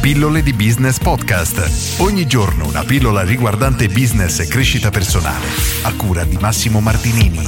Pillole di Business Podcast. Ogni giorno una pillola riguardante business e crescita personale. A cura di Massimo Martinini.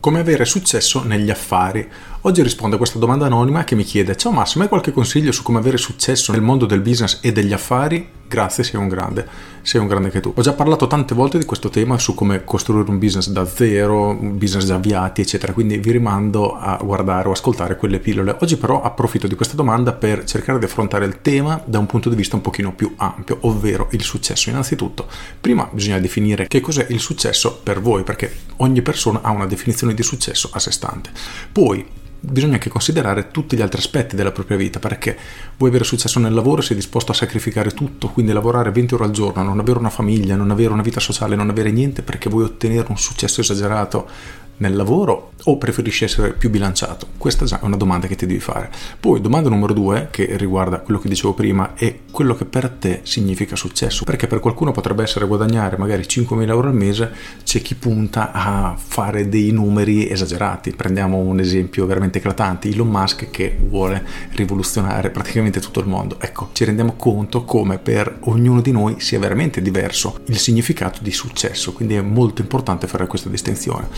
Come avere successo negli affari? Oggi rispondo a questa domanda anonima che mi chiede: Ciao Massimo, hai qualche consiglio su come avere successo nel mondo del business e degli affari? Grazie, sei un grande, sei un grande anche tu. Ho già parlato tante volte di questo tema su come costruire un business da zero, un business già avviati, eccetera, quindi vi rimando a guardare o ascoltare quelle pillole. Oggi però approfitto di questa domanda per cercare di affrontare il tema da un punto di vista un pochino più ampio, ovvero il successo. Innanzitutto, prima bisogna definire che cos'è il successo per voi, perché ogni persona ha una definizione di successo a sé stante. Poi bisogna anche considerare tutti gli altri aspetti della propria vita, perché vuoi avere successo nel lavoro, sei disposto a sacrificare tutto, quindi lavorare 20 ore al giorno, non avere una famiglia, non avere una vita sociale, non avere niente perché vuoi ottenere un successo esagerato nel lavoro o preferisci essere più bilanciato? Questa è una domanda che ti devi fare. Poi domanda numero due, che riguarda quello che dicevo prima, è quello che per te significa successo. Perché per qualcuno potrebbe essere guadagnare magari 5.000 euro al mese, c'è chi punta a fare dei numeri esagerati. Prendiamo un esempio veramente eclatante, Elon Musk che vuole rivoluzionare praticamente tutto il mondo. Ecco, ci rendiamo conto come per ognuno di noi sia veramente diverso il significato di successo, quindi è molto importante fare questa distinzione.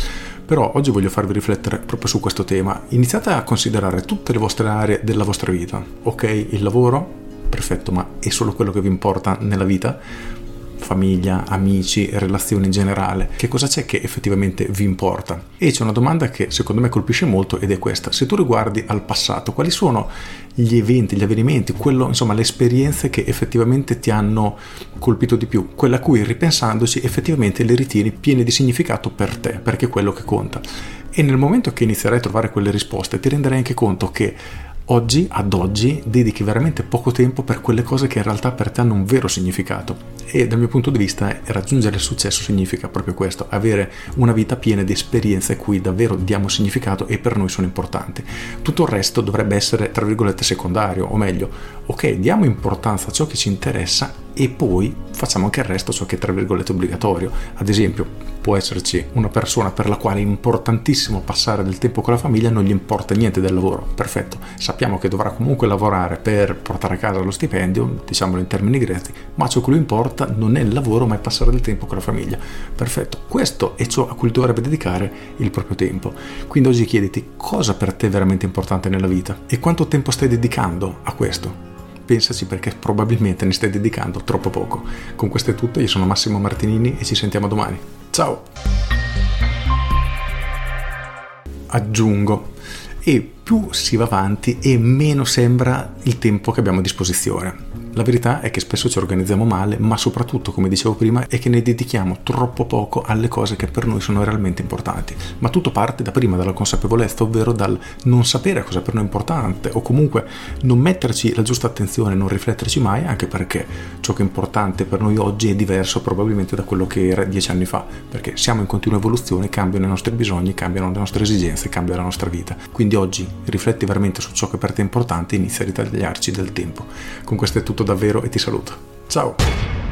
Però oggi voglio farvi riflettere proprio su questo tema. Iniziate a considerare tutte le vostre aree della vostra vita. Ok, il lavoro? Perfetto, ma è solo quello che vi importa nella vita? Famiglia, amici, relazioni in generale, che cosa c'è che effettivamente vi importa? E c'è una domanda che secondo me colpisce molto ed è questa, se tu riguardi al passato, quali sono gli eventi, gli avvenimenti, quello, insomma le esperienze che effettivamente ti hanno colpito di più, quella a cui ripensandoci effettivamente le ritieni piene di significato per te, perché è quello che conta. E nel momento che inizierai a trovare quelle risposte ti renderai anche conto che oggi, ad oggi, dedichi veramente poco tempo per quelle cose che in realtà per te hanno un vero significato. E dal mio punto di vista raggiungere il successo significa proprio questo, avere una vita piena di esperienze cui davvero diamo significato e per noi sono importanti. Tutto il resto dovrebbe essere, tra virgolette, secondario, o meglio, ok, diamo importanza a ciò che ci interessa e poi facciamo anche il resto ciò che è tra virgolette obbligatorio. Ad esempio, può esserci una persona per la quale è importantissimo passare del tempo con la famiglia, non gli importa niente del lavoro. Perfetto, sappiamo che dovrà comunque lavorare per portare a casa lo stipendio, diciamolo in termini grezzi, ma ciò che lui importa non è il lavoro, ma è passare del tempo con la famiglia. Perfetto, questo è ciò a cui dovrebbe dedicare il proprio tempo. Quindi oggi chiediti cosa per te è veramente importante nella vita e quanto tempo stai dedicando a questo pensaci perché probabilmente ne stai dedicando troppo poco. Con questo è tutto, io sono Massimo Martinini e ci sentiamo domani. Ciao! Aggiungo, e più si va avanti e meno sembra il tempo che abbiamo a disposizione. La verità è che spesso ci organizziamo male, ma soprattutto, come dicevo prima, è che ne dedichiamo troppo poco alle cose che per noi sono realmente importanti. Ma tutto parte da prima, dalla consapevolezza, ovvero dal non sapere cosa per noi è importante o comunque non metterci la giusta attenzione, non rifletterci mai, anche perché ciò che è importante per noi oggi è diverso probabilmente da quello che era dieci anni fa, perché siamo in continua evoluzione, cambiano i nostri bisogni, cambiano le nostre esigenze, cambia la nostra vita. Quindi oggi rifletti veramente su ciò che per te è importante e inizia a ritagliarci del tempo. Con questo è tutto davvero e ti saluto. Ciao!